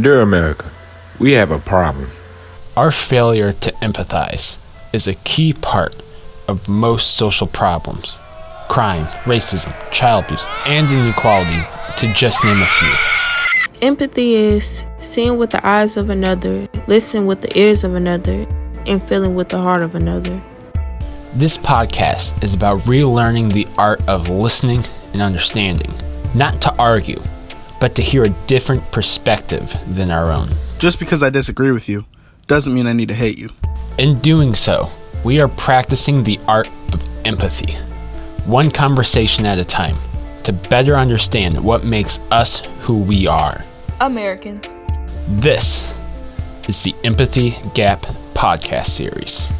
Dear America, we have a problem. Our failure to empathize is a key part of most social problems crime, racism, child abuse, and inequality, to just name a few. Empathy is seeing with the eyes of another, listening with the ears of another, and feeling with the heart of another. This podcast is about relearning the art of listening and understanding, not to argue, but to hear a different perspective than our own. Just because I disagree with you doesn't mean I need to hate you. In doing so, we are practicing the art of empathy, one conversation at a time, to better understand what makes us who we are. Americans. This is the Empathy Gap podcast series.